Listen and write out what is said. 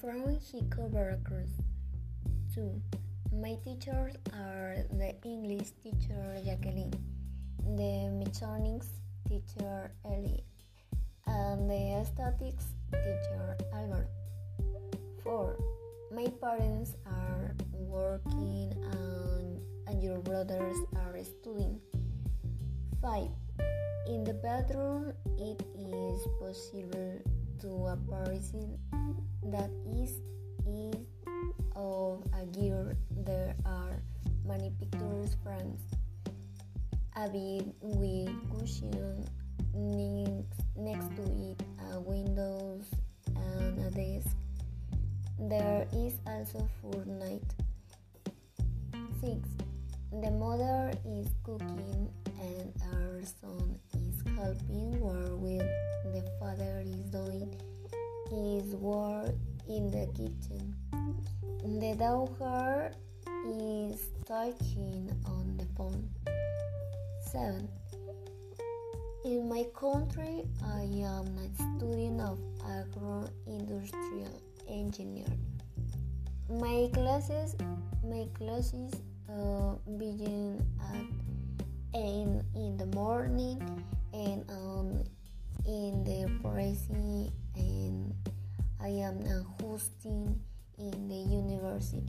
from Xico, Veracruz. 2. My teachers are the English teacher Jacqueline, the mechanics teacher Ellie, and the statistics teacher Albert. 4. My parents are working and, and your brothers are studying. 5. In the bedroom, it is possible to a person that is is of a gear there are many pictures frames a bed with cushion next next to it a windows and a desk. There is also night 6 the mother is cooking and her son helping while the father is doing his work in the kitchen. The daughter is talking on the phone. 7. In my country, I am a student of agro-industrial engineer. My classes, my classes uh, begin and um, in the present and I am a hosting in the university.